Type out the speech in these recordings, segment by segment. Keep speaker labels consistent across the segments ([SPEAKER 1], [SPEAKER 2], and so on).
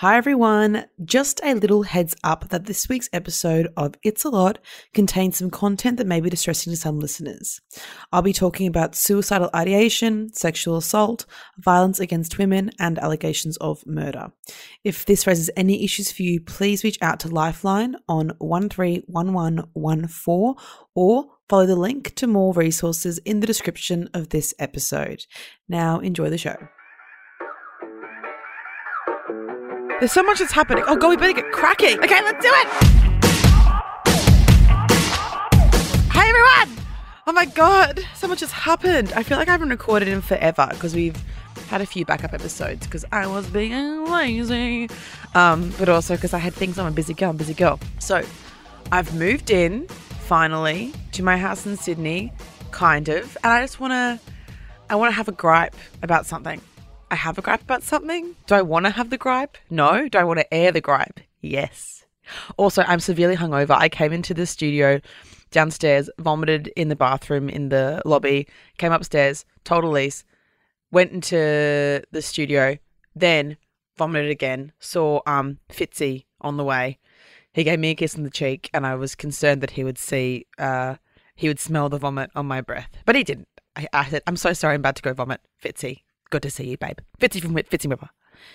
[SPEAKER 1] Hi everyone, just a little heads up that this week's episode of It's a Lot contains some content that may be distressing to some listeners. I'll be talking about suicidal ideation, sexual assault, violence against women, and allegations of murder. If this raises any issues for you, please reach out to Lifeline on 131114 or follow the link to more resources in the description of this episode. Now enjoy the show. There's so much that's happening. Oh, God, we better get cracking. Okay, let's do it. Hey, everyone. Oh, my God. So much has happened. I feel like I haven't recorded in forever because we've had a few backup episodes because I was being lazy. Um, but also because I had things on. I'm a busy girl. I'm a busy girl. So I've moved in finally to my house in Sydney, kind of. And I just want to, I want to have a gripe about something. I have a gripe about something? Do I want to have the gripe? No. Do I want to air the gripe? Yes. Also, I'm severely hungover. I came into the studio downstairs, vomited in the bathroom in the lobby, came upstairs, told Elise, went into the studio, then vomited again, saw um Fitzy on the way. He gave me a kiss on the cheek, and I was concerned that he would see, uh, he would smell the vomit on my breath. But he didn't. I, I said, I'm so sorry, I'm about to go vomit. Fitzy, Good to see you, babe. Fitzy from Fitzy River.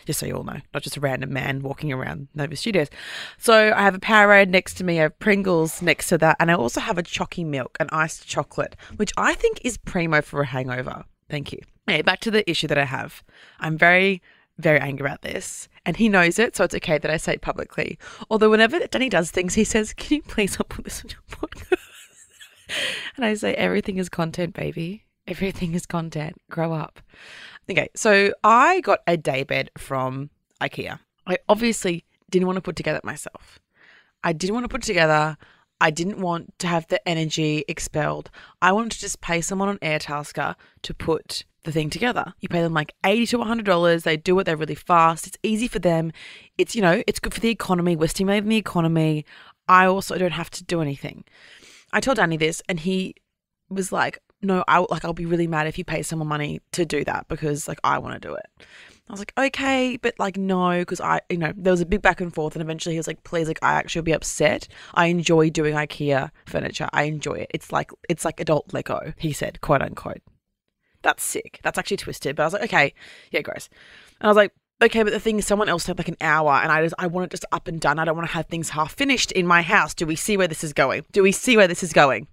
[SPEAKER 1] Just so you all know, not just a random man walking around Nova Studios. So I have a Powerade next to me, I have Pringles next to that, and I also have a Chocky Milk, an iced chocolate, which I think is primo for a hangover. Thank you. Okay, back to the issue that I have. I'm very, very angry about this, and he knows it, so it's okay that I say it publicly. Although whenever Danny does things, he says, "Can you please not put this on your podcast?" and I say, "Everything is content, baby. Everything is content. Grow up." Okay, so I got a daybed from IKEA. I obviously didn't want to put together myself. I didn't want to put together. I didn't want to have the energy expelled. I wanted to just pay someone on Airtasker to put the thing together. You pay them like eighty to one hundred dollars. They do it. They're really fast. It's easy for them. It's you know it's good for the economy. We're stimulating the economy. I also don't have to do anything. I told Danny this, and he was like, no, I like I'll be really mad if you pay someone money to do that because like I want to do it. I was like, okay, but like no, because I, you know, there was a big back and forth, and eventually he was like, please, like I actually will be upset. I enjoy doing IKEA furniture. I enjoy it. It's like it's like adult Lego. He said, quote unquote. That's sick. That's actually twisted. But I was like, okay, yeah, gross. And I was like, okay, but the thing is, someone else took like an hour, and I just I want it just up and done. I don't want to have things half finished in my house. Do we see where this is going? Do we see where this is going?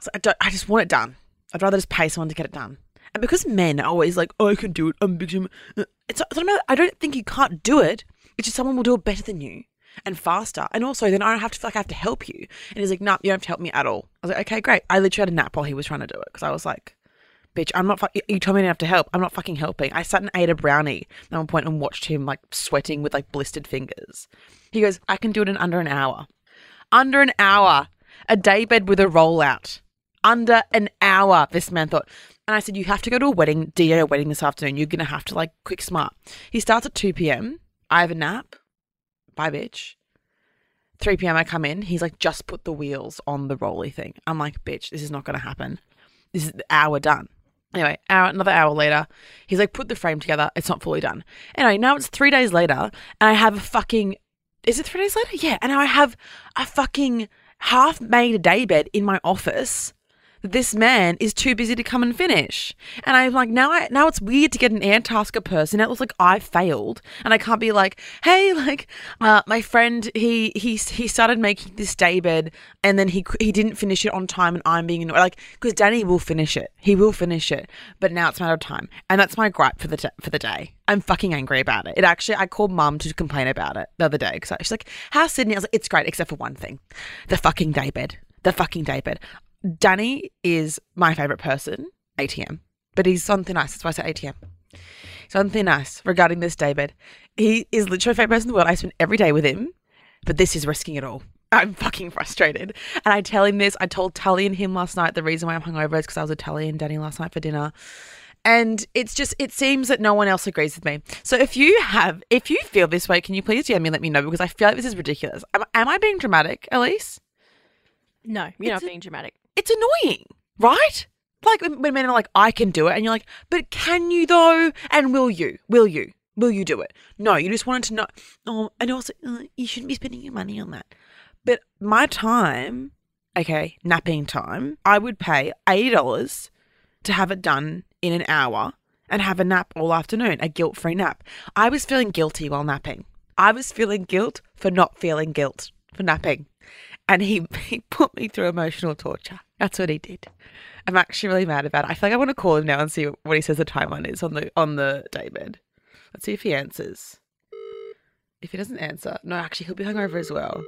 [SPEAKER 1] So I, don't, I just want it done. I'd rather just pay someone to get it done. And because men are always like, oh, I can do it, I'm big. Uh, it's, it's not, I don't think you can't do it. It's just someone will do it better than you and faster. And also, then I don't have to feel like I have to help you. And he's like, no, nah, you don't have to help me at all. I was like, okay, great. I literally had a nap while he was trying to do it because I was like, bitch, I'm not, fu- you told me I didn't have to help. I'm not fucking helping. I sat and ate a brownie at one point and watched him like sweating with like blistered fingers. He goes, I can do it in under an hour. Under an hour. A daybed with a rollout under an hour, this man thought. And I said, You have to go to a wedding, a wedding this afternoon. You're going to have to like quick smart. He starts at 2 p.m. I have a nap. Bye, bitch. 3 p.m. I come in. He's like, Just put the wheels on the rolly thing. I'm like, Bitch, this is not going to happen. This is the hour done. Anyway, hour, another hour later, he's like, Put the frame together. It's not fully done. Anyway, now it's three days later, and I have a fucking. Is it three days later? Yeah. And now I have a fucking half made day bed in my office this man is too busy to come and finish. And I'm like, now I now it's weird to get an Airtasker person. It looks like I failed, and I can't be like, hey, like, uh, my friend, he he he started making this daybed, and then he he didn't finish it on time, and I'm being annoyed. Like, because Danny will finish it, he will finish it, but now it's a matter of time, and that's my gripe for the t- for the day. I'm fucking angry about it. It actually, I called mum to complain about it the other day because she's like, "How's Sydney?" I was like, "It's great, except for one thing, the fucking daybed." The fucking daybed. Danny is my favourite person, ATM, but he's on thin ice. That's why I say ATM. He's on thin ice regarding this daybed. He is literally my favourite person in the world. I spend every day with him, but this is risking it all. I'm fucking frustrated. And I tell him this. I told Tully and him last night the reason why I'm hungover is because I was with Tully and Danny last night for dinner. And it's just, it seems that no one else agrees with me. So if you have, if you feel this way, can you please DM me and let me know because I feel like this is ridiculous. Am, am I being dramatic, Elise?
[SPEAKER 2] No, you're it's not being dramatic
[SPEAKER 1] it's annoying, right? Like when men are like, I can do it, and you're like, but can you though? And will you? Will you? Will you do it? No, you just wanted to know. Oh, and also, uh, you shouldn't be spending your money on that. But my time, okay, napping time, I would pay $80 to have it done in an hour and have a nap all afternoon, a guilt free nap. I was feeling guilty while napping. I was feeling guilt for not feeling guilt for napping. And he, he put me through emotional torture. That's what he did. I'm actually really mad about it. I feel like I want to call him now and see what he says the timeline is on the on the daybed. Let's see if he answers. If he doesn't answer, no, actually he'll be hungover as well.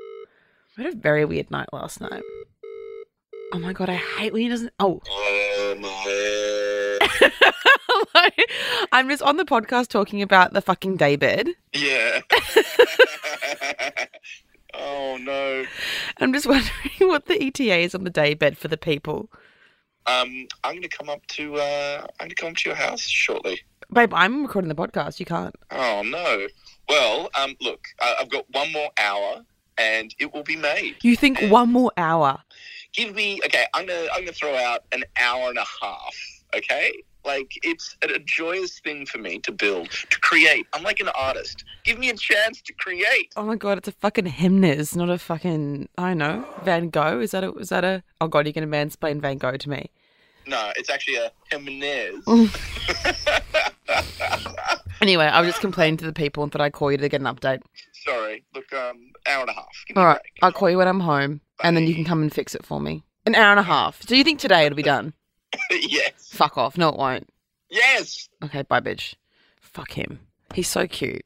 [SPEAKER 1] I had a very weird night last night. Oh my god, I hate when he doesn't. Oh, I'm just on the podcast talking about the fucking daybed.
[SPEAKER 3] Yeah. Oh no.
[SPEAKER 1] I'm just wondering what the ETA is on the daybed for the people.
[SPEAKER 3] Um, I'm gonna come up to uh, I'm gonna come up to your house shortly.
[SPEAKER 1] Babe, I'm recording the podcast. You can't.
[SPEAKER 3] Oh no. Well, um, look, I- I've got one more hour, and it will be made.
[SPEAKER 1] You think one more hour?
[SPEAKER 3] Give me okay. I'm gonna I'm gonna throw out an hour and a half. Okay. Like it's a joyous thing for me to build, to create. I'm like an artist. Give me a chance to create.
[SPEAKER 1] Oh my god, it's a fucking Hemnes, not a fucking I don't know Van Gogh. Is that a? Is that a? Oh god, you're gonna mansplain Van Gogh to me.
[SPEAKER 3] No, it's actually a Hemnes.
[SPEAKER 1] Anyway, I was just complaining to the people and thought I'd call you to get an update.
[SPEAKER 3] Sorry. Look, um, hour and a half.
[SPEAKER 1] All right. I'll call you when I'm home, and then you can come and fix it for me. An hour and a half. Do you think today it'll be done?
[SPEAKER 3] yes.
[SPEAKER 1] Fuck off. No, it won't.
[SPEAKER 3] Yes.
[SPEAKER 1] Okay, bye, bitch. Fuck him. He's so cute.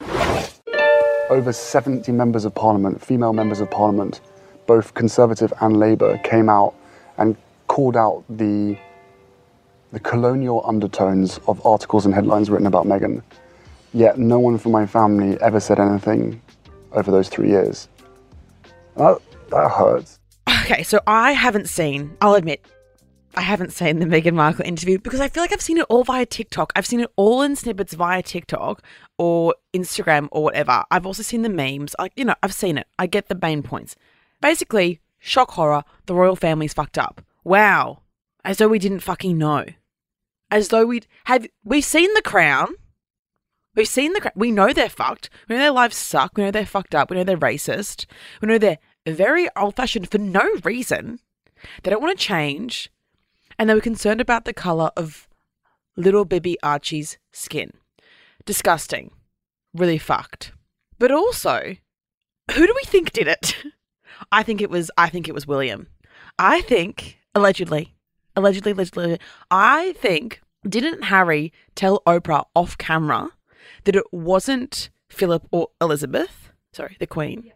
[SPEAKER 4] over 70 members of parliament, female members of parliament, both Conservative and Labour, came out and called out the, the colonial undertones of articles and headlines written about Meghan. Yet no one from my family ever said anything over those three years. That, that hurts.
[SPEAKER 1] Okay, so I haven't seen, I'll admit, I haven't seen the Meghan Markle interview because I feel like I've seen it all via TikTok. I've seen it all in snippets via TikTok or Instagram or whatever. I've also seen the memes. Like, you know, I've seen it. I get the main points. Basically, shock horror, the royal family's fucked up. Wow. As though we didn't fucking know. As though we'd have we've seen the crown. We've seen the crown. We know they're fucked. We know their lives suck. We know they're fucked up. We know they're racist. We know they're very old fashioned for no reason. They don't want to change. And they were concerned about the colour of little baby Archie's skin. Disgusting. Really fucked. But also, who do we think did it? I think it was I think it was William. I think allegedly, allegedly, allegedly, I think didn't Harry tell Oprah off camera that it wasn't Philip or Elizabeth? Sorry, the Queen.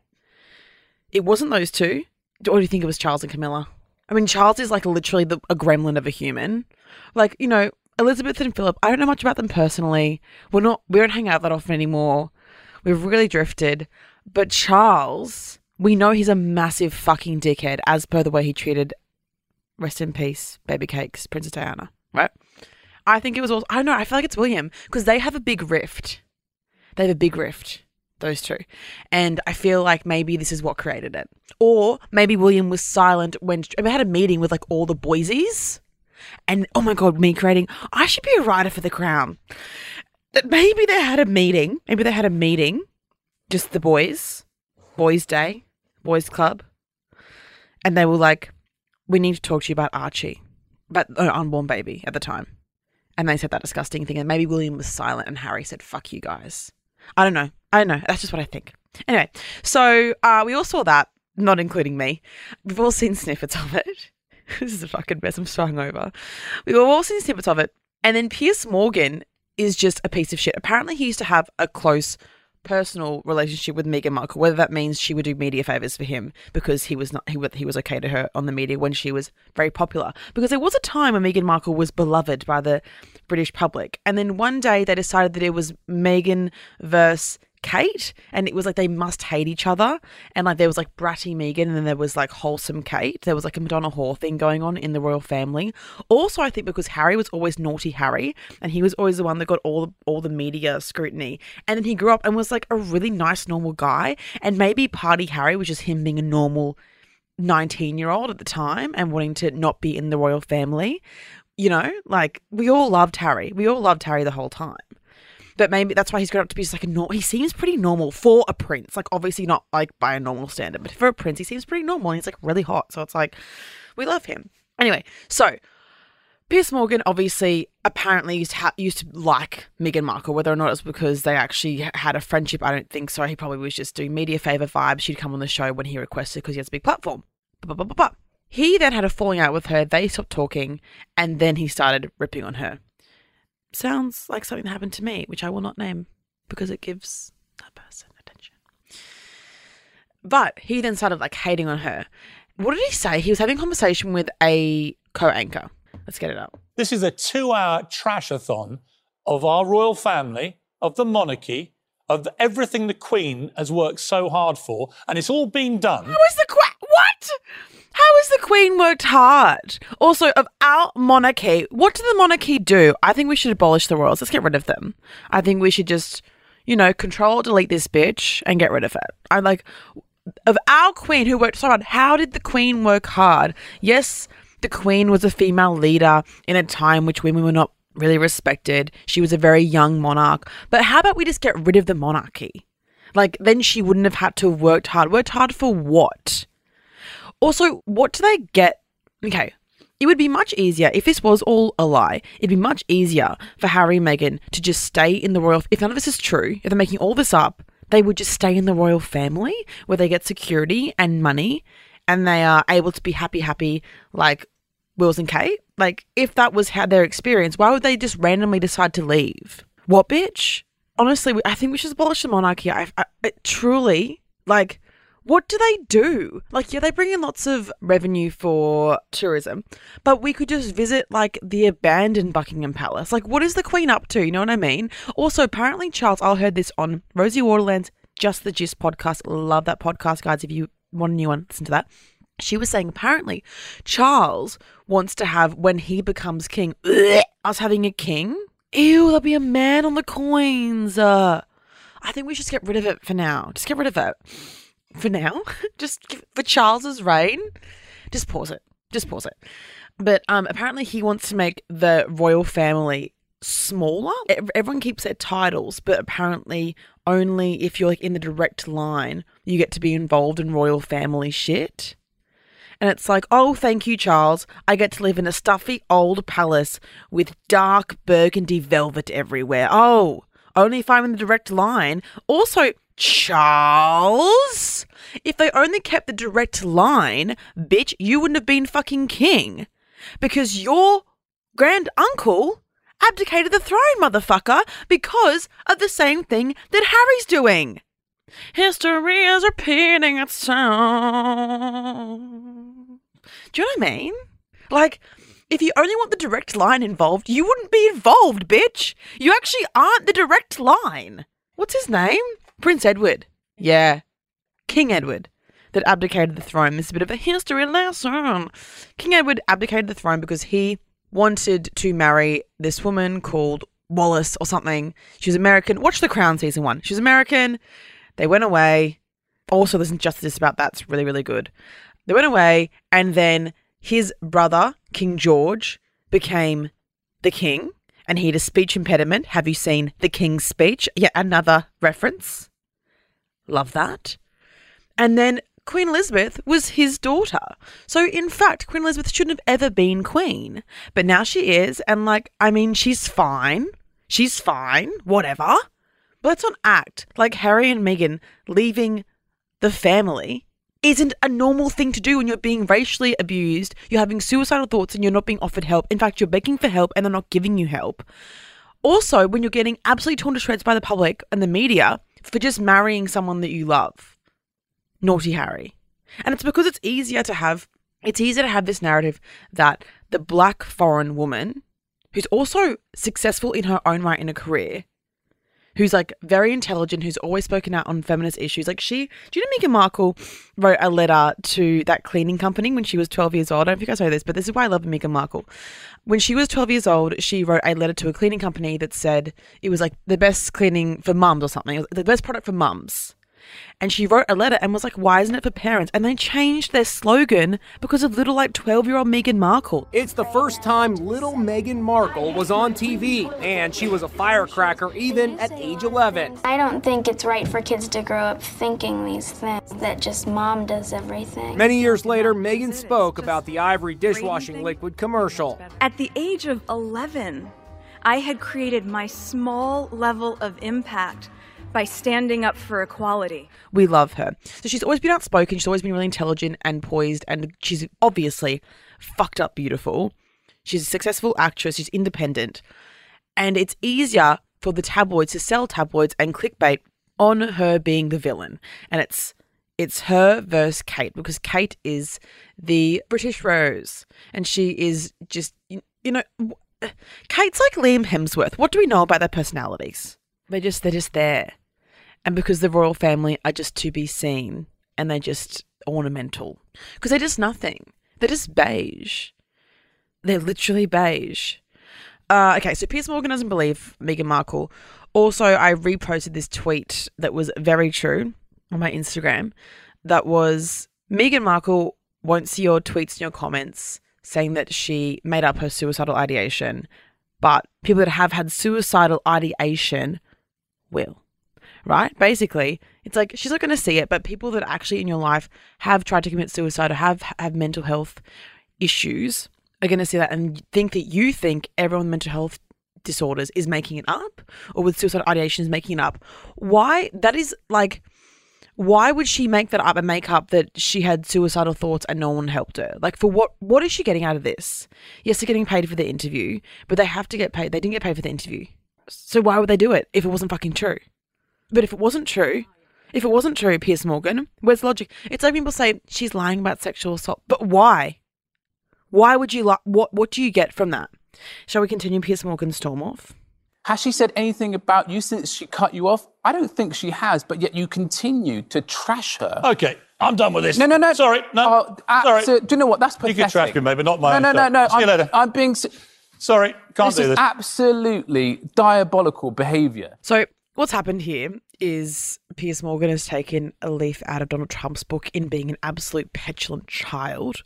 [SPEAKER 1] It wasn't those two. Or do you think it was Charles and Camilla? I mean, Charles is like literally the, a gremlin of a human. Like, you know, Elizabeth and Philip, I don't know much about them personally. We're not, we don't hang out that often anymore. We've really drifted. But Charles, we know he's a massive fucking dickhead, as per the way he treated, rest in peace, baby cakes, Princess Diana, right? I think it was also, I don't know, I feel like it's William, because they have a big rift. They have a big rift, those two. And I feel like maybe this is what created it. Or maybe William was silent when I had a meeting with like all the boysies. And oh my God, me creating, I should be a writer for The Crown. That maybe they had a meeting. Maybe they had a meeting, just the boys, boys' day, boys' club. And they were like, we need to talk to you about Archie, about uh, unborn baby at the time. And they said that disgusting thing. And maybe William was silent and Harry said, fuck you guys. I don't know. I know. That's just what I think. Anyway, so uh, we all saw that, not including me. We've all seen snippets of it. this is a fucking mess. I'm so hungover. We've all seen snippets of it. And then Piers Morgan is just a piece of shit. Apparently, he used to have a close personal relationship with Meghan Markle. Whether that means she would do media favors for him because he was not he, he was okay to her on the media when she was very popular. Because there was a time when Meghan Markle was beloved by the British public, and then one day they decided that it was Meghan versus Kate, and it was like they must hate each other. And like there was like bratty Meghan, and then there was like wholesome Kate. There was like a Madonna Whore thing going on in the royal family. Also, I think because Harry was always naughty Harry, and he was always the one that got all all the media scrutiny. And then he grew up and was like a really nice, normal guy. And maybe Party Harry was just him being a normal 19 year old at the time and wanting to not be in the royal family. You know, like we all loved Harry. We all loved Harry the whole time. But maybe that's why he's grown up to be just like a normal. He seems pretty normal for a prince. Like obviously not like by a normal standard, but for a prince, he seems pretty normal. He's like really hot. So it's like we love him. Anyway, so Piers Morgan obviously apparently used to, ha- used to like Meghan Markle, whether or not it's because they actually had a friendship. I don't think so. He probably was just doing media favor vibes. She'd come on the show when he requested because he has a big platform. He then had a falling out with her. They stopped talking, and then he started ripping on her. Sounds like something that happened to me, which I will not name because it gives that person attention. But he then started like hating on her. What did he say? He was having a conversation with a co-anchor. Let's get it up.
[SPEAKER 5] This is a two hour trashathon of our royal family, of the monarchy, of everything the Queen has worked so hard for. And it's all been done.
[SPEAKER 1] How is the queen? What? How has the queen worked hard? Also, of our monarchy, what did the monarchy do? I think we should abolish the royals. Let's get rid of them. I think we should just, you know, control delete this bitch and get rid of it. I'm like, of our queen who worked so hard. How did the queen work hard? Yes, the queen was a female leader in a time which women were not really respected. She was a very young monarch. But how about we just get rid of the monarchy? Like, then she wouldn't have had to have worked hard. Worked hard for what? Also, what do they get? Okay, it would be much easier if this was all a lie. It'd be much easier for Harry and Meghan to just stay in the royal. If none of this is true, if they're making all this up, they would just stay in the royal family where they get security and money, and they are able to be happy, happy like Wills and Kate. Like, if that was how their experience, why would they just randomly decide to leave? What bitch? Honestly, I think we should abolish the monarchy. I, I, I truly like what do they do? Like, yeah, they bring in lots of revenue for tourism, but we could just visit like the abandoned Buckingham Palace. Like, what is the Queen up to? You know what I mean? Also, apparently, Charles, I heard this on Rosie Waterland's Just the Gist podcast. Love that podcast, guys. If you want a new one, listen to that. She was saying apparently Charles wants to have, when he becomes king, us having a king. Ew, there'll be a man on the coins. Uh, I think we should just get rid of it for now. Just get rid of it for now. just give, for Charles's reign. Just pause it. Just pause it. But um, apparently he wants to make the royal family smaller. Everyone keeps their titles, but apparently only if you're like in the direct line you get to be involved in royal family shit. And it's like, oh, thank you, Charles. I get to live in a stuffy old palace with dark burgundy velvet everywhere. Oh, only if I'm in the direct line. Also, Charles, if they only kept the direct line, bitch, you wouldn't have been fucking king. Because your grand uncle abdicated the throne, motherfucker, because of the same thing that Harry's doing. History is repeating itself. Do you know what I mean? Like, if you only want the direct line involved, you wouldn't be involved, bitch. You actually aren't the direct line. What's his name? Prince Edward. Yeah. King Edward. That abdicated the throne. This is a bit of a history lesson. King Edward abdicated the throne because he wanted to marry this woman called Wallis or something. She was American. Watch The Crown season one. She was American. They went away. Also, there's injustice about that. It's really, really good. They went away, and then his brother, King George, became the king, and he had a speech impediment. Have you seen The King's Speech? Yet another reference. Love that. And then Queen Elizabeth was his daughter. So, in fact, Queen Elizabeth shouldn't have ever been queen. But now she is, and like, I mean, she's fine. She's fine, whatever. But let's not act like Harry and Meghan leaving the family isn't a normal thing to do when you're being racially abused, you're having suicidal thoughts, and you're not being offered help. In fact, you're begging for help and they're not giving you help. Also, when you're getting absolutely torn to shreds by the public and the media for just marrying someone that you love. Naughty Harry. And it's because it's easier to have it's easier to have this narrative that the black foreign woman who's also successful in her own right in a career who's like very intelligent, who's always spoken out on feminist issues. Like she, do you know Meghan Markle wrote a letter to that cleaning company when she was 12 years old? I don't know if you guys know this, but this is why I love Meghan Markle. When she was 12 years old, she wrote a letter to a cleaning company that said it was like the best cleaning for mums or something, the best product for mums. And she wrote a letter and was like, why isn't it for parents? And they changed their slogan because of little like 12 year old Meghan Markle.
[SPEAKER 6] It's the first time little Meghan Markle was on TV, and she was a firecracker even at age 11.
[SPEAKER 7] I don't think it's right for kids to grow up thinking these things, that just mom does everything.
[SPEAKER 6] Many years later, Meghan spoke about the Ivory dishwashing liquid commercial.
[SPEAKER 8] At the age of 11, I had created my small level of impact by standing up for equality.
[SPEAKER 1] We love her. So she's always been outspoken. She's always been really intelligent and poised, and she's obviously fucked up beautiful. She's a successful actress. She's independent. And it's easier for the tabloids to sell tabloids and clickbait on her being the villain. And it's it's her versus Kate because Kate is the British Rose and she is just you know Kate's like Liam Hemsworth. What do we know about their personalities? They're just they're just there. And because the royal family are just to be seen and they're just ornamental. Because they're just nothing. They're just beige. They're literally beige. Uh, okay, so Piers Morgan doesn't believe Meghan Markle. Also, I reposted this tweet that was very true on my Instagram. That was Meghan Markle won't see your tweets and your comments saying that she made up her suicidal ideation, but people that have had suicidal ideation will. Right? Basically, it's like she's not going to see it, but people that actually in your life have tried to commit suicide or have have mental health issues are going to see that and think that you think everyone with mental health disorders is making it up or with suicide ideation is making it up. Why? That is like, why would she make that up and make up that she had suicidal thoughts and no one helped her? Like, for what? What is she getting out of this? Yes, they're getting paid for the interview, but they have to get paid. They didn't get paid for the interview. So why would they do it if it wasn't fucking true? But if it wasn't true, if it wasn't true, Piers Morgan, where's logic? It's like people say she's lying about sexual assault, but why? Why would you lie? What What do you get from that? Shall we continue Piers Morgan's storm off?
[SPEAKER 9] Has she said anything about you since she cut you off? I don't think she has, but yet you continue to trash her.
[SPEAKER 5] Okay, I'm done with this.
[SPEAKER 9] No, no, no.
[SPEAKER 5] Sorry, no.
[SPEAKER 9] Oh, uh,
[SPEAKER 5] sorry.
[SPEAKER 9] so- do you know what? That's pathetic.
[SPEAKER 5] you can trash me, maybe not my
[SPEAKER 9] No,
[SPEAKER 5] own
[SPEAKER 9] no, no, no.
[SPEAKER 5] See
[SPEAKER 9] I'm,
[SPEAKER 5] later.
[SPEAKER 9] I'm being. s-
[SPEAKER 5] Sorry, can't
[SPEAKER 9] This
[SPEAKER 5] do
[SPEAKER 9] is
[SPEAKER 5] this.
[SPEAKER 9] absolutely diabolical behaviour.
[SPEAKER 1] So what's happened here is Piers Morgan has taken a leaf out of Donald Trump's book in being an absolute petulant child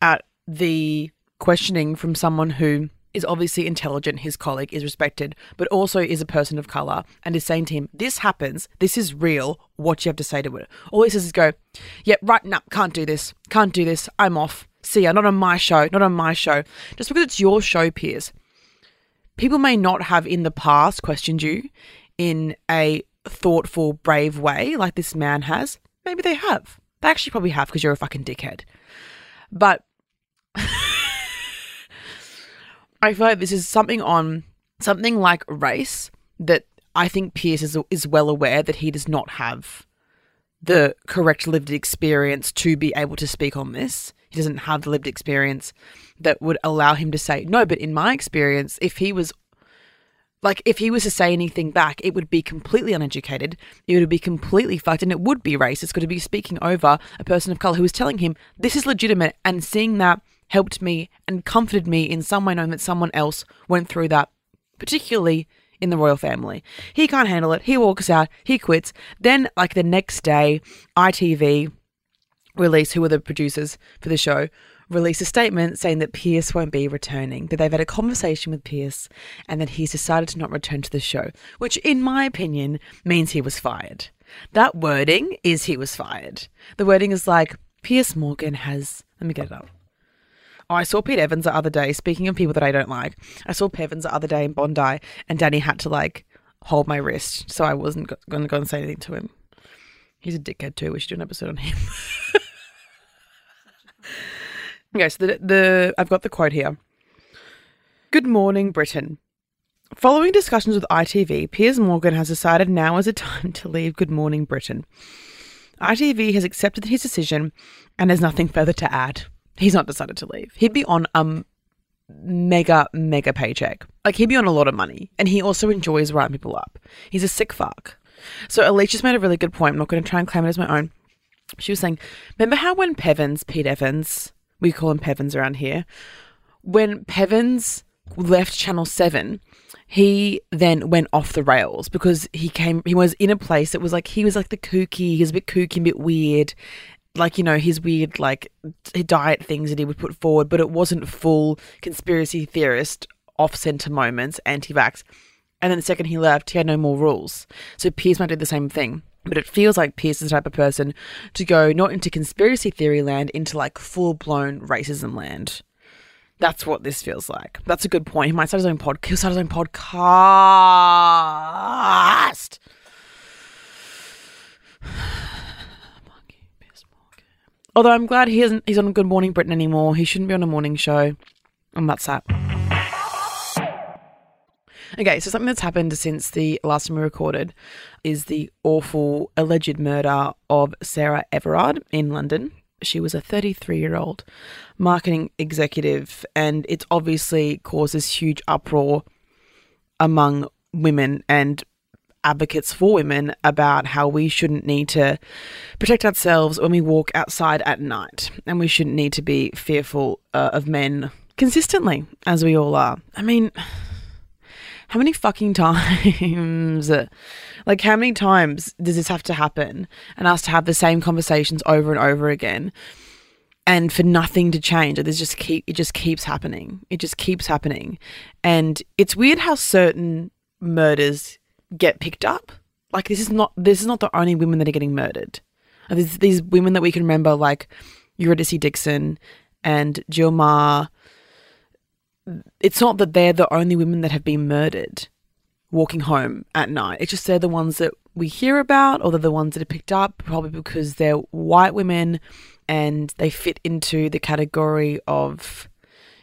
[SPEAKER 1] at the questioning from someone who is obviously intelligent, his colleague is respected, but also is a person of color and is saying to him, This happens, this is real, what you have to say to it? All he says is go, Yeah, right, now, can't do this, can't do this, I'm off. See ya, not on my show, not on my show. Just because it's your show, Piers, people may not have in the past questioned you in a thoughtful, brave way like this man has. Maybe they have. They actually probably have because you're a fucking dickhead. But I feel like this is something on something like race that I think Piers is, is well aware that he does not have the correct lived experience to be able to speak on this. He doesn't have the lived experience that would allow him to say, no, but in my experience, if he was like if he was to say anything back, it would be completely uneducated. It would be completely fucked, and it would be racist. Going to be speaking over a person of color who was telling him this is legitimate, and seeing that helped me and comforted me in some way, knowing that someone else went through that, particularly in the royal family. He can't handle it. He walks out. He quits. Then, like the next day, ITV release, who were the producers for the show, release a statement saying that Piers won't be returning, that they've had a conversation with Piers and that he's decided to not return to the show, which, in my opinion, means he was fired. That wording is he was fired. The wording is like, Piers Morgan has. Let me get it up. Oh, I saw Pete Evans the other day. Speaking of people that I don't like, I saw Pete Evans the other day in Bondi, and Danny had to like hold my wrist, so I wasn't going to go and say anything to him. He's a dickhead too. We should do an episode on him. okay, so the, the I've got the quote here. Good morning, Britain. Following discussions with ITV, Piers Morgan has decided now is a time to leave Good Morning Britain. ITV has accepted his decision and has nothing further to add. He's not decided to leave. He'd be on a mega, mega paycheck. Like, he'd be on a lot of money. And he also enjoys writing people up. He's a sick fuck. So, Elise's made a really good point. I'm not going to try and claim it as my own. She was saying, remember how when Pevins, Pete Evans, we call him Pevins around here, when Pevins left Channel 7, he then went off the rails because he came, he was in a place that was like, he was like the kooky, he was a bit kooky, a bit weird. Like, you know, his weird, like, diet things that he would put forward, but it wasn't full conspiracy theorist, off center moments, anti vax. And then the second he left, he had no more rules. So Piers might do the same thing. But it feels like Piers is the type of person to go not into conspiracy theory land, into like full blown racism land. That's what this feels like. That's a good point. He might start his own podcast. He'll start his own podcast. Although I'm glad he isn't. He's on Good Morning Britain anymore. He shouldn't be on a morning show. And that's that. Okay, so something that's happened since the last time we recorded is the awful alleged murder of Sarah Everard in London. She was a 33 year old marketing executive, and it's obviously causes huge uproar among women and advocates for women about how we shouldn't need to protect ourselves when we walk outside at night, and we shouldn't need to be fearful uh, of men consistently, as we all are. I mean, how many fucking times, like, how many times does this have to happen and us to have the same conversations over and over again? And for nothing to change, it just keep it just keeps happening. It just keeps happening, and it's weird how certain murders get picked up. Like this is not this is not the only women that are getting murdered. There's these women that we can remember, like Eurydice Dixon and Jill Meagher, it's not that they're the only women that have been murdered walking home at night. It's just they're the ones that we hear about or they're the ones that are picked up, probably because they're white women and they fit into the category of,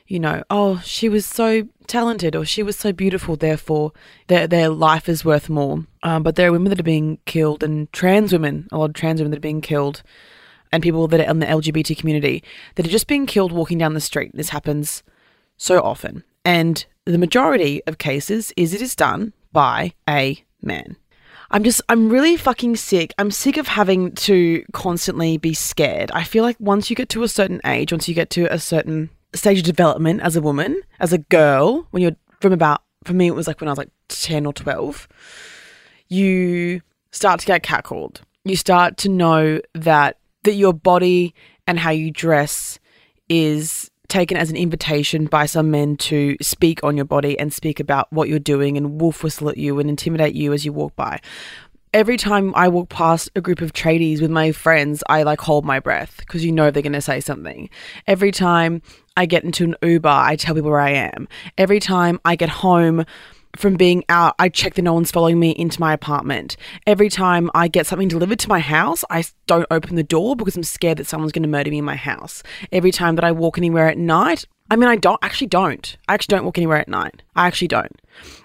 [SPEAKER 1] you know, oh, she was so talented or she was so beautiful, therefore their, their life is worth more. Um, but there are women that are being killed and trans women, a lot of trans women that are being killed and people that are in the LGBT community that are just being killed walking down the street. This happens so often. And the majority of cases is it is done by a man. I'm just, I'm really fucking sick. I'm sick of having to constantly be scared. I feel like once you get to a certain age, once you get to a certain stage of development as a woman, as a girl, when you're from about, for me, it was like when I was like 10 or 12, you start to get catcalled. You start to know that, that your body and how you dress is taken as an invitation by some men to speak on your body and speak about what you're doing and wolf whistle at you and intimidate you as you walk by. Every time I walk past a group of tradies with my friends, I like hold my breath because you know they're going to say something. Every time I get into an Uber, I tell people where I am. Every time I get home, from being out, I check that no one's following me into my apartment. Every time I get something delivered to my house, I don't open the door because I'm scared that someone's going to murder me in my house. Every time that I walk anywhere at night, I mean, I don't actually don't. I actually don't walk anywhere at night. I actually don't.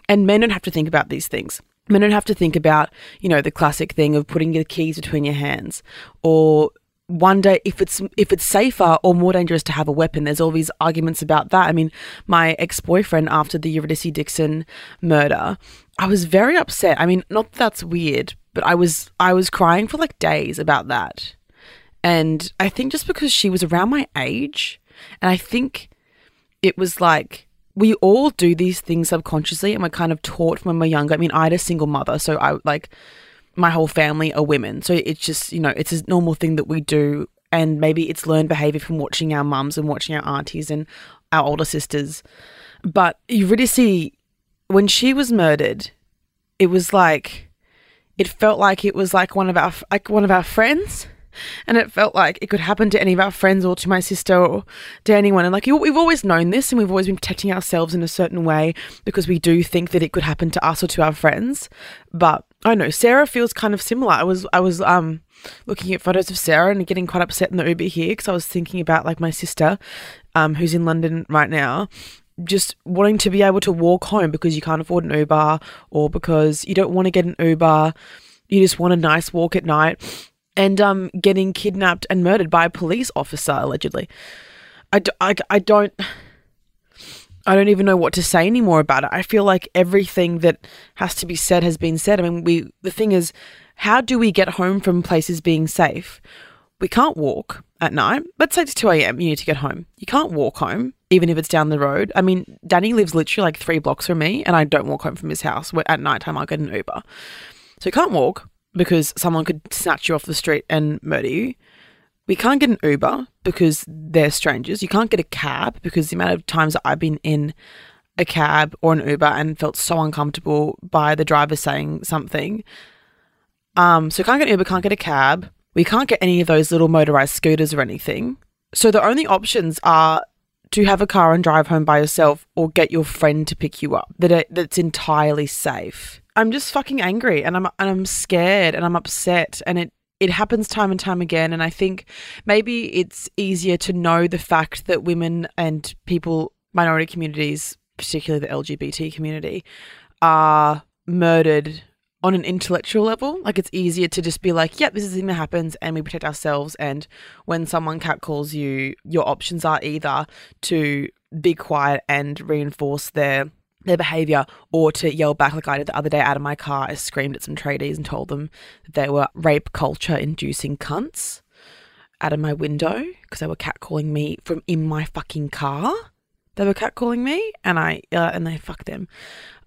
[SPEAKER 1] And men don't have to think about these things. Men don't have to think about, you know, the classic thing of putting your keys between your hands or wonder if it's if it's safer or more dangerous to have a weapon. There's all these arguments about that. I mean, my ex-boyfriend after the Eurydice Dixon murder, I was very upset. I mean, not that that's weird, but I was I was crying for like days about that. And I think just because she was around my age, and I think it was like we all do these things subconsciously and we're kind of taught when we're younger. I mean, I had a single mother, so I like my whole family are women. So it's just, you know, it's a normal thing that we do. And maybe it's learned behavior from watching our mums and watching our aunties and our older sisters. But you really see when she was murdered, it was like, it felt like it was like one of our, like one of our friends. And it felt like it could happen to any of our friends or to my sister or to anyone. And like we've always known this and we've always been protecting ourselves in a certain way because we do think that it could happen to us or to our friends. But I know Sarah feels kind of similar. I was I was um looking at photos of Sarah and getting quite upset in the Uber here because I was thinking about like my sister, um, who's in London right now, just wanting to be able to walk home because you can't afford an Uber or because you don't want to get an Uber, you just want a nice walk at night, and um getting kidnapped and murdered by a police officer allegedly. I, d- I, I don't. I don't even know what to say anymore about it. I feel like everything that has to be said has been said. I mean, we the thing is, how do we get home from places being safe? We can't walk at night. Let's say it's 2 a.m. You need to get home. You can't walk home even if it's down the road. I mean, Danny lives literally like three blocks from me, and I don't walk home from his house. Where At night time, I'll get an Uber. So you can't walk because someone could snatch you off the street and murder you. We can't get an Uber because they're strangers. You can't get a cab because the amount of times that I've been in a cab or an Uber and felt so uncomfortable by the driver saying something. Um, so can't get an Uber, can't get a cab. We can't get any of those little motorized scooters or anything. So the only options are to have a car and drive home by yourself or get your friend to pick you up that are, that's entirely safe. I'm just fucking angry and I'm and I'm scared and I'm upset and it it happens time and time again and I think maybe it's easier to know the fact that women and people minority communities particularly the LGBT community are murdered on an intellectual level. Like it's easier to just be like, yep, this is the thing that happens and we protect ourselves. And when someone catcalls you, your options are either to be quiet and reinforce their their behavior or to yell back like I did the other day out of my car. I screamed at some tradies and told them that they were rape culture inducing cunts out of my window because they were catcalling me from in my fucking car. They were catcalling me and I uh, and they fucked them.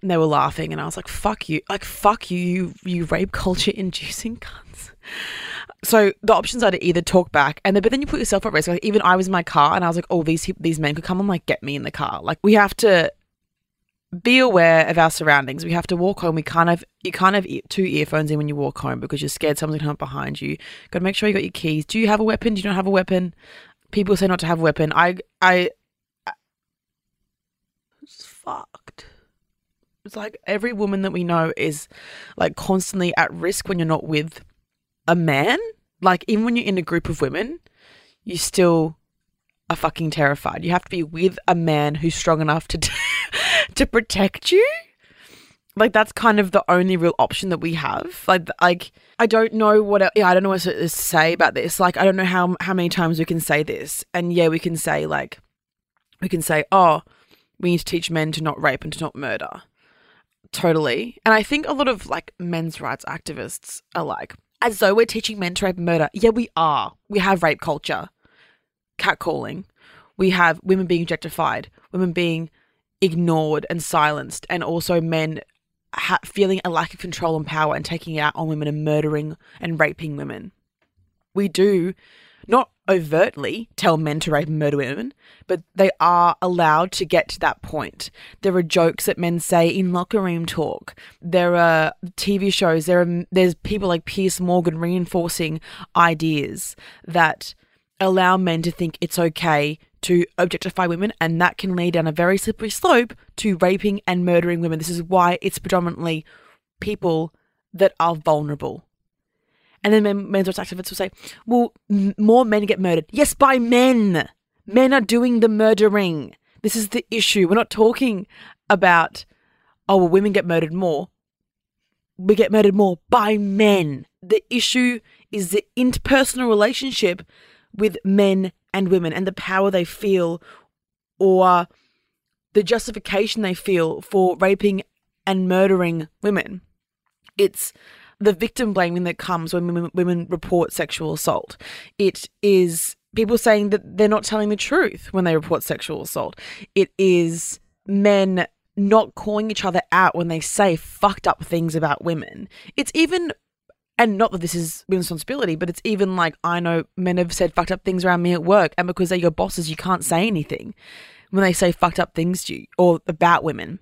[SPEAKER 1] And they were laughing and I was like, fuck you. Like fuck you, you you rape culture inducing cunts. So the options are to either talk back and then but then you put yourself at risk. Like even I was in my car and I was like, oh these these men could come and like get me in the car. Like we have to be aware of our surroundings. We have to walk home. We can't have you can't have two earphones in when you walk home because you're scared someone's gonna come up behind you. Got to make sure you got your keys. Do you have a weapon? Do you not have a weapon? People say not to have a weapon. I I, I it's fucked. It's like every woman that we know is like constantly at risk when you're not with a man. Like even when you're in a group of women, you still are fucking terrified. You have to be with a man who's strong enough to to protect you. Like that's kind of the only real option that we have. Like like I don't know what yeah I don't know what to uh, say about this. Like I don't know how how many times we can say this. And yeah, we can say like we can say oh we need to teach men to not rape and to not murder. Totally. And I think a lot of like men's rights activists are like as though we're teaching men to rape and murder. Yeah, we are. We have rape culture, catcalling. We have women being objectified, women being ignored and silenced, and also men ha- feeling a lack of control and power and taking it out on women and murdering and raping women. We do not overtly tell men to rape and murder women, but they are allowed to get to that point. There are jokes that men say in locker room talk. There are TV shows. There are there's people like Piers Morgan reinforcing ideas that allow men to think it's okay to objectify women, and that can lead down a very slippery slope to raping and murdering women. This is why it's predominantly people that are vulnerable. And then men, men's rights activists will say, well, m- more men get murdered. Yes, by men. Men are doing the murdering. This is the issue. We're not talking about, oh, well, women get murdered more. We get murdered more by men. The issue is the interpersonal relationship with men and women and the power they feel or the justification they feel for raping and murdering women. It's the victim blaming that comes when women, women report sexual assault. It is people saying that they're not telling the truth when they report sexual assault. It is men not calling each other out when they say fucked up things about women. It's even and not that this is women's responsibility, but it's even like I know men have said fucked up things around me at work, and because they're your bosses, you can't say anything when they say fucked up things to you or about women.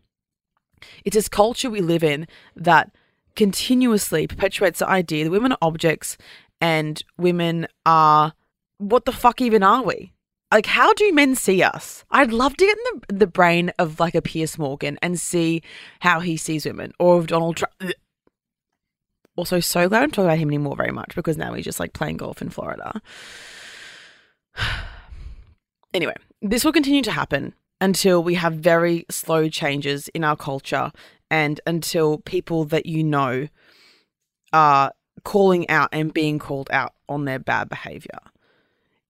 [SPEAKER 1] It's this culture we live in that continuously perpetuates the idea that women are objects and women are what the fuck even are we? Like, how do men see us? I'd love to get in the, the brain of like a Piers Morgan and see how he sees women or of Donald Trump. Also, so glad I'm talking about him anymore very much because now he's just like playing golf in Florida. anyway, this will continue to happen until we have very slow changes in our culture and until people that you know are calling out and being called out on their bad behavior.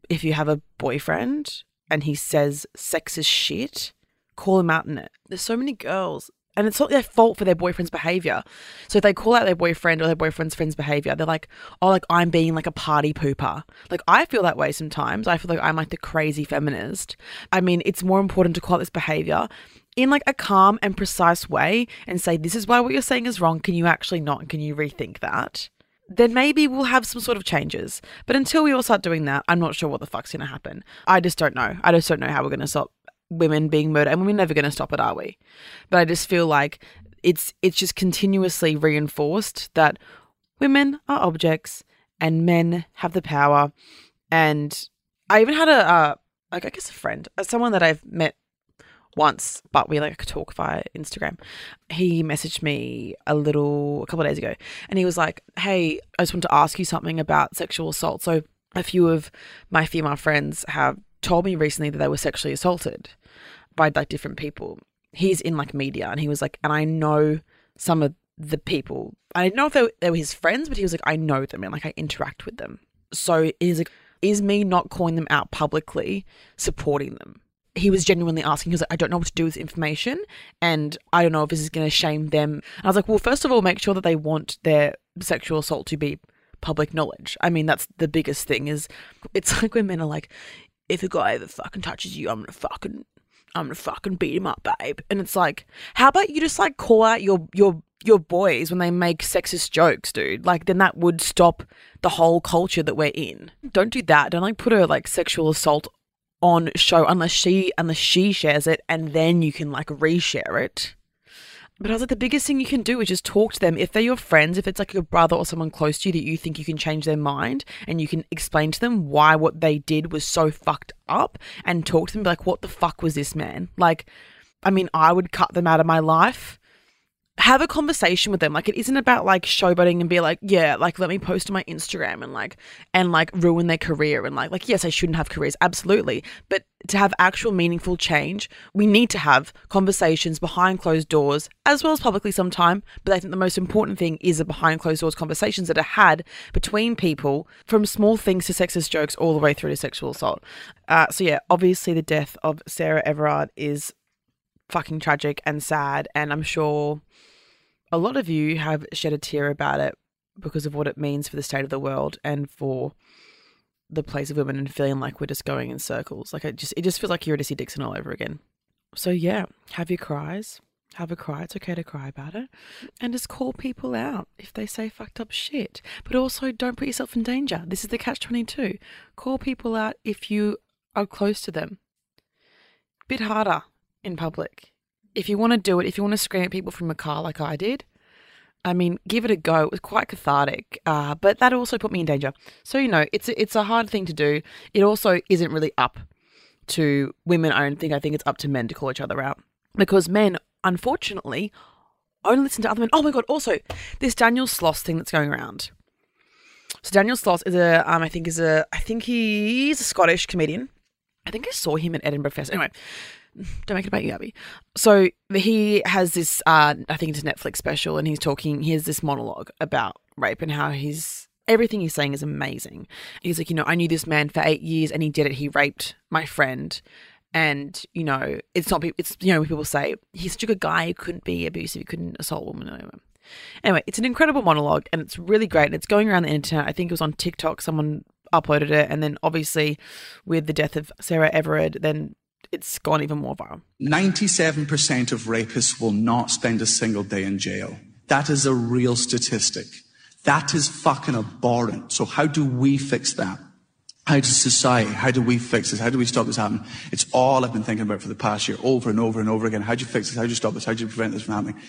[SPEAKER 1] If you have a boyfriend and he says sexist shit, call him out in it. There's so many girls and it's not their fault for their boyfriend's behavior. So if they call out their boyfriend or their boyfriend's friend's behavior, they're like, oh, like I'm being like a party pooper. Like I feel that way sometimes. I feel like I'm like the crazy feminist. I mean, it's more important to call out this behavior in like a calm and precise way and say, this is why what you're saying is wrong. Can you actually not? Can you rethink that? Then maybe we'll have some sort of changes. But until we all start doing that, I'm not sure what the fuck's going to happen. I just don't know. I just don't know how we're going to stop women being murdered, and we're never going to stop it, are we? But I just feel like it's it's just continuously reinforced that women are objects and men have the power. And I even had a uh, like I guess a friend, uh, someone that I've met once, but we like talk via Instagram. He messaged me a little a couple of days ago, and he was like, "Hey, I just want to ask you something about sexual assault." So a few of my female friends have told me recently that they were sexually assaulted by like different people. He's in like media, and he was like, and I know some of the people. I didn't know if they were, they were his friends, but he was like, I know them and like I interact with them. So is like, is me not calling them out publicly supporting them? he was genuinely asking, he was like, I don't know what to do with this information, and I don't know if this is going to shame them. And I was like, well, first of all, make sure that they want their sexual assault to be public knowledge. I mean, that's the biggest thing. Is it's like when men are like, if a guy ever fucking touches you, I'm gonna fucking, I'm gonna fucking beat him up, babe. And it's like, how about you just like call out your your your boys when they make sexist jokes, dude? Like, then that would stop the whole culture that we're in. Don't do that. Don't like put a like sexual assault on show unless she unless she shares it and then you can like reshare it. But I was like, the biggest thing you can do is just talk to them. If they're your friends, if it's like your brother or someone close to you that you think you can change their mind and you can explain to them why what they did was so fucked up and talk to them, be like, what the fuck was this, man? Like, I mean, I would cut them out of my life have a conversation with them. Like it isn't about like showboating and be like, yeah, like let me post on my Instagram and like and like ruin their career and like like yes, I shouldn't have careers, absolutely. But to have actual meaningful change, we need to have conversations behind closed doors as well as publicly sometime. But I think the most important thing is the behind closed doors conversations that are had between people from small things to sexist jokes all the way through to sexual assault. Uh, so yeah, obviously the death of Sarah Everard is fucking tragic and sad and I'm sure a lot of you have shed a tear about it because of what it means for the state of the world and for the place of women and feeling like we're just going in circles. Like it just it just feels like you're at Eurydice Dixon all over again. So yeah, have your cries. Have a cry. It's okay to cry about it. And just call people out if they say fucked up shit. But also don't put yourself in danger. This is the catch 22. Call people out if you are close to them. Bit harder in public if you want to do it, if you want to scream at people from a car like I did, I mean, give it a go. It was quite cathartic, uh, but that also put me in danger. So you know, it's a, it's a hard thing to do. It also isn't really up to women. I don't think. I think it's up to men to call each other out because men, unfortunately, only listen to other men. Oh my god! Also, this Daniel Sloss thing that's going around. So Daniel Sloss is a, um, I think is a, I think he's a Scottish comedian. I think I saw him at Edinburgh Fest. Anyway, don't make it about you, Abbie. So he has this, uh, I think it's a Netflix special, and he's talking. He has this monologue about rape and how he's everything he's saying is amazing. He's like, you know, I knew this man for eight years, and he did it. He raped my friend, and you know, it's not. It's you know, people say he's such a good guy. He couldn't be abusive. He couldn't assault a woman. Anyway, it's an incredible monologue, and it's really great. And it's going around the internet. I think it was on TikTok. Someone uploaded it, and then obviously with the death of Sarah Everard, then it's gone even more viral.
[SPEAKER 10] 97% of rapists will not spend a single day in jail. That is a real statistic. That is fucking abhorrent. So how do we fix that? How does society, how do we fix this? How do we stop this happening? It's all I've been thinking about for the past year, over and over and over again. How do you fix this? How do you stop this? How do you prevent this from happening?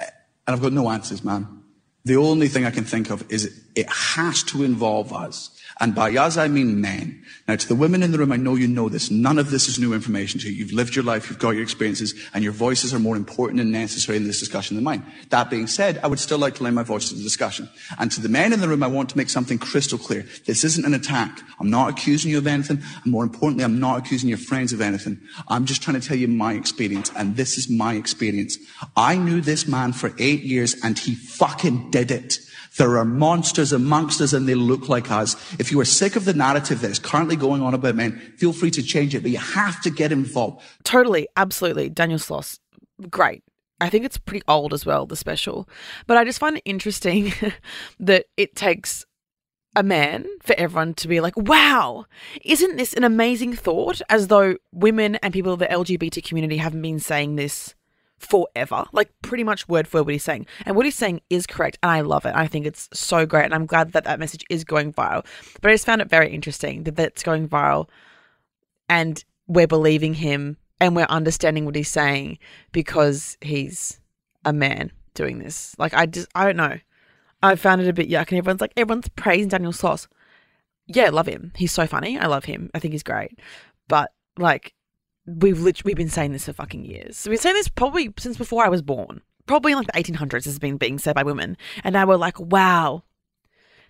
[SPEAKER 10] Eh, and I've got no answers, man. The only thing I can think of is it has to involve us. And by us, I mean men. Now, to the women in the room, I know you know this. None of this is new information to you. You've lived your life, you've got your experiences, and your voices are more important and necessary in this discussion than mine. That being said, I would still like to lend my voice to the discussion. And to the men in the room, I want to make something crystal clear. This isn't an attack. I'm not accusing you of anything. And more importantly, I'm not accusing your friends of anything. I'm just trying to tell you my experience. And this is my experience. I knew this man for eight years and he fucking did it. There are monsters amongst us and they look like us. If you are sick of the narrative that is currently going on about men, feel free to change it, but you have to get involved.
[SPEAKER 1] Totally, absolutely. Daniel Sloss, great. I think it's pretty old as well, the special. But I just find it interesting that it takes a man for everyone to be like, wow, isn't this an amazing thought? As though women and people of the LGBT community haven't been saying this forever. Like, pretty much word for word what he's saying. And what he's saying is correct. And I love it. I think it's so great. And I'm glad that that message is going viral. But I just found it very interesting that that's going viral and we're believing him and we're understanding what he's saying because he's a man doing this. Like, I just, I don't know. I found it a bit yuck, and everyone's like, everyone's praising Daniel Sloss. Yeah, love him. He's so funny. I love him. I think he's great. But like, we've literally we've been saying this for fucking years. We've been saying this probably since before I was born. Probably in like the 1800s has been being said by women, and now we're like, wow,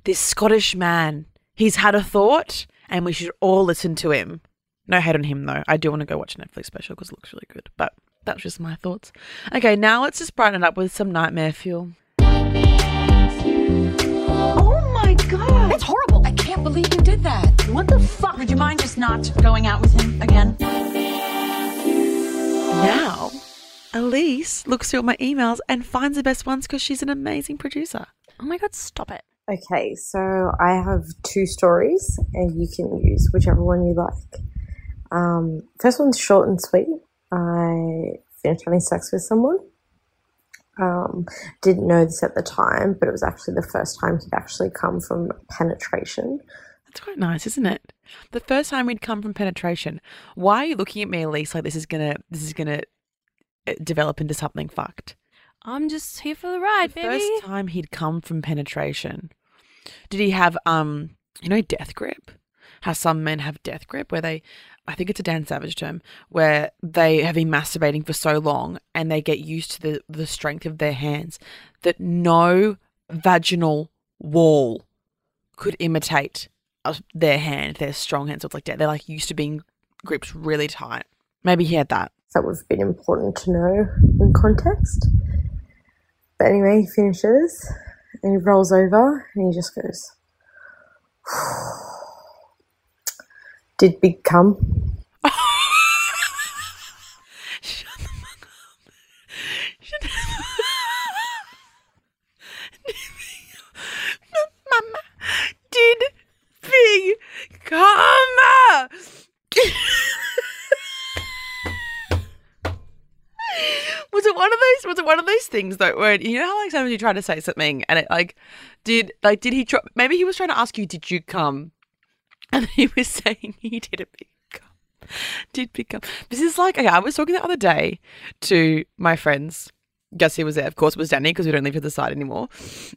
[SPEAKER 1] this Scottish man, he's had a thought, and we should all listen to him. No hate on him though. I do want to go watch a Netflix special because it looks really good. But that's just my thoughts. Okay, now let's just brighten it up with some nightmare fuel.
[SPEAKER 11] Oh my god! That's horrible. I can't believe you did that. What the fuck? Would you mind just not going out with him again?
[SPEAKER 1] Now, Elise looks through all my emails and finds the best ones because she's an amazing producer.
[SPEAKER 2] Oh my god, stop it.
[SPEAKER 12] Okay, so I have two stories, and you can use whichever one you like. Um, first one's short and sweet. I finished having sex with someone. Um, didn't know this at the time, but it was actually the first time he'd actually come from penetration.
[SPEAKER 1] That's quite nice, isn't it? The first time we'd come from penetration. Why are you looking at me, Elise, like this is gonna this is gonna uh, develop into something fucked?
[SPEAKER 2] I'm just here for the ride,
[SPEAKER 1] the
[SPEAKER 2] baby.
[SPEAKER 1] First time he'd come from penetration. Did he have um you know death grip? How some men have death grip where they I think it's a Dan Savage term, where they have been masturbating for so long and they get used to the, the strength of their hands that no vaginal wall could imitate their hand, their strong hands. So it's like they're like used to being gripped really tight. Maybe he had that.
[SPEAKER 12] That would have been important to know in context. But anyway, he finishes and he rolls over and he just goes, Did Big come?
[SPEAKER 1] One of those? Things though, where you know how like sometimes you try to say something and it like did like did he try? Maybe he was trying to ask you, did you come? And he was saying he did a big come. Did big come. This is like okay, I was talking the other day to my friends guess who was there? Of course, it was Danny because we don't live to the side anymore.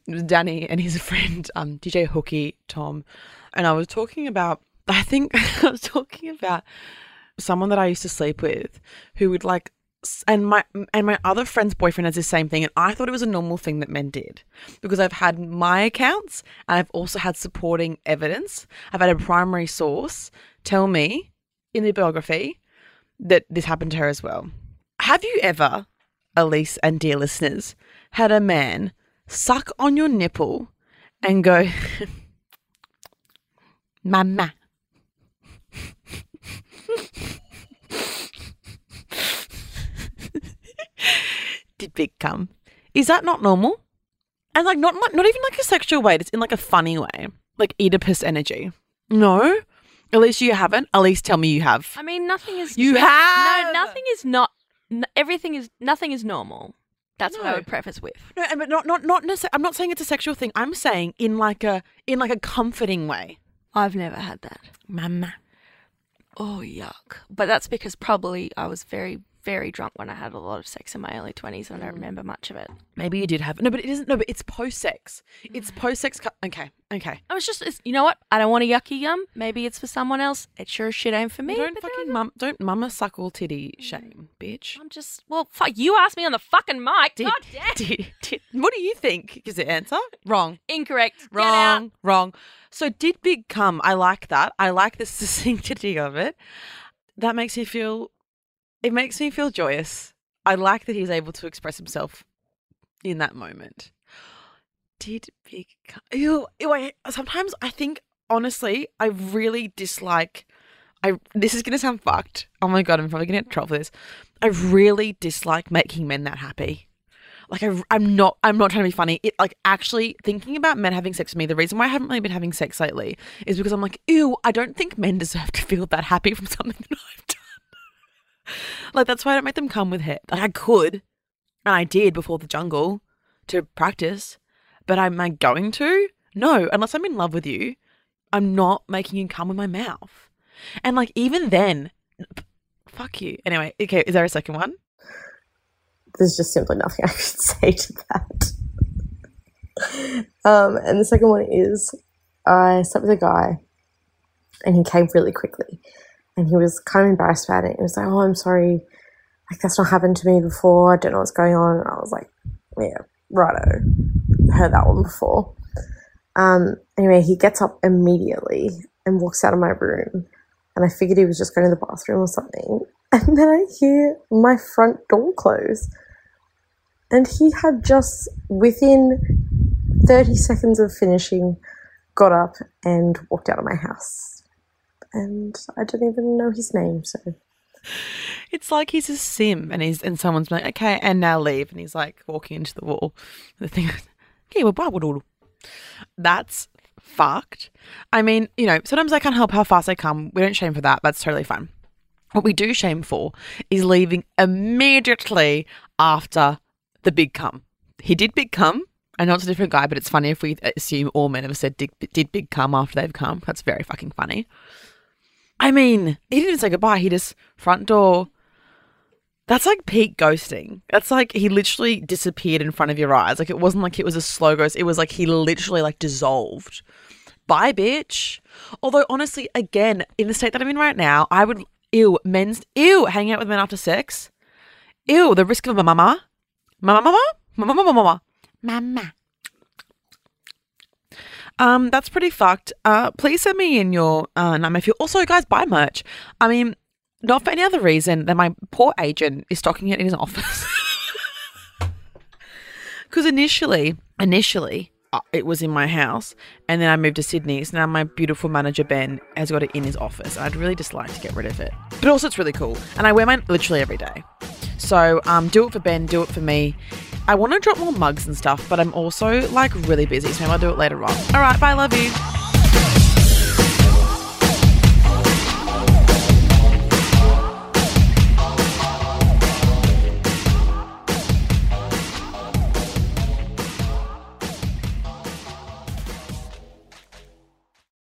[SPEAKER 1] It was Danny and his friend, um, DJ Hooky, Tom, and I was talking about. I think I was talking about someone that I used to sleep with who would like, and my and my other friend's boyfriend has the same thing, and I thought it was a normal thing that men did because I've had my accounts and I've also had supporting evidence. I've had a primary source tell me in the biography that this happened to her as well. Have you ever Elise and dear listeners, had a man suck on your nipple and go, Mama. Did big come? Is that not normal? And like not not even like a sexual way. It's in like a funny way, like Oedipus energy. No, at least you haven't. At least tell me you have.
[SPEAKER 2] I mean, nothing is.
[SPEAKER 1] You have!
[SPEAKER 2] No, nothing is not. N- everything is. Nothing is normal. That's what I
[SPEAKER 1] No.
[SPEAKER 2] would preface with.
[SPEAKER 1] No, and- but not not not necessarily. I'm not saying it's a sexual thing. I'm saying in like a in like a comforting way.
[SPEAKER 2] I've never had that.
[SPEAKER 1] Mama.
[SPEAKER 2] Oh yuck! But that's because probably I was very, very drunk when I had a lot of sex in my early twenties, and I don't mm. remember much of it.
[SPEAKER 1] Maybe you did have no, but it isn't. No, but it's post sex. It's post sex. Okay, okay.
[SPEAKER 2] I was just, it's, you know what? I don't want a yucky yum. Maybe it's for someone else. It sure as shit ain't for me.
[SPEAKER 1] don't
[SPEAKER 2] but
[SPEAKER 1] fucking mum. Don't mama suckle titty mm. shame, bitch.
[SPEAKER 2] I'm just, well, fuck. You asked me on the fucking mic. God damn.
[SPEAKER 1] did, did, what do you think is the answer? Wrong.
[SPEAKER 2] Incorrect. Get out.
[SPEAKER 1] Wrong. Wrong. So did big come? I like that. I like the succinctity of it. That makes me feel. It makes me feel joyous. I like that he's able to express himself in that moment. Did big? Ew, ew, I, sometimes I think honestly, I really dislike. I this is gonna sound fucked. Oh my god, I'm probably gonna get trouble for this. I really dislike making men that happy. like I, I'm not I'm not trying to be funny. It like actually thinking about men having sex with me. The reason why I haven't really been having sex lately is because I'm like, ew, I don't think men deserve to feel that happy from something that I've done. like that's why I don't make them come with head. Like I could, and I did before the jungle to practice, but am I going to? No, unless I'm in love with you, I'm not making you come with my mouth. And like even then, fuck you. Anyway, okay, is there a second one?
[SPEAKER 12] There's just simply nothing I should say to that. um, and the second one is I slept with a guy and he came really quickly and he was kind of embarrassed about it. He was like, Oh, I'm sorry. Like, that's not happened to me before. I don't know what's going on. And I was like, Yeah, righto. Heard that one before. Um, anyway, he gets up immediately and walks out of my room. And I figured he was just going to the bathroom or something. And then I hear my front door close. And he had just, within 30 seconds of finishing, got up and walked out of my house. And I don't even know his name, so.
[SPEAKER 1] It's like he's a sim and he's and someone's like, okay, and now leave. And he's like walking into the wall. The thing okay, well, blah, blah. That's fucked. I mean, you know, sometimes I can't help how fast I come. We don't shame for that. That's totally fine. What we do shame for is leaving immediately after the big come. He did big come. I know it's a different guy, but it's funny if we assume all men have said did, did big come after they've come. That's very fucking funny. I mean, he didn't say goodbye. He just front door. That's like peak ghosting. That's like he literally disappeared in front of your eyes. Like it wasn't like it was a slow ghost. It was like he literally like dissolved. Bye, bitch. Although honestly, again, in the state that I'm in right now, I would ew men's ew hanging out with men after sex. Ew, the risk of a mama, mama, mama, mama, mama, mama, mama. Um, that's pretty fucked. Uh, please send me in your uh, number if you also guys buy merch. I mean, not for any other reason than my poor agent is stocking it in his office. Because initially, initially, uh, it was in my house, and then I moved to Sydney. So now my beautiful manager Ben has got it in his office. I'd really just like to get rid of it, but also it's really cool, and I wear mine literally every day. So um, do it for Ben, do it for me. I want to drop more mugs and stuff, but I'm also like really busy, so maybe I'll do it later on. All right, bye, love you.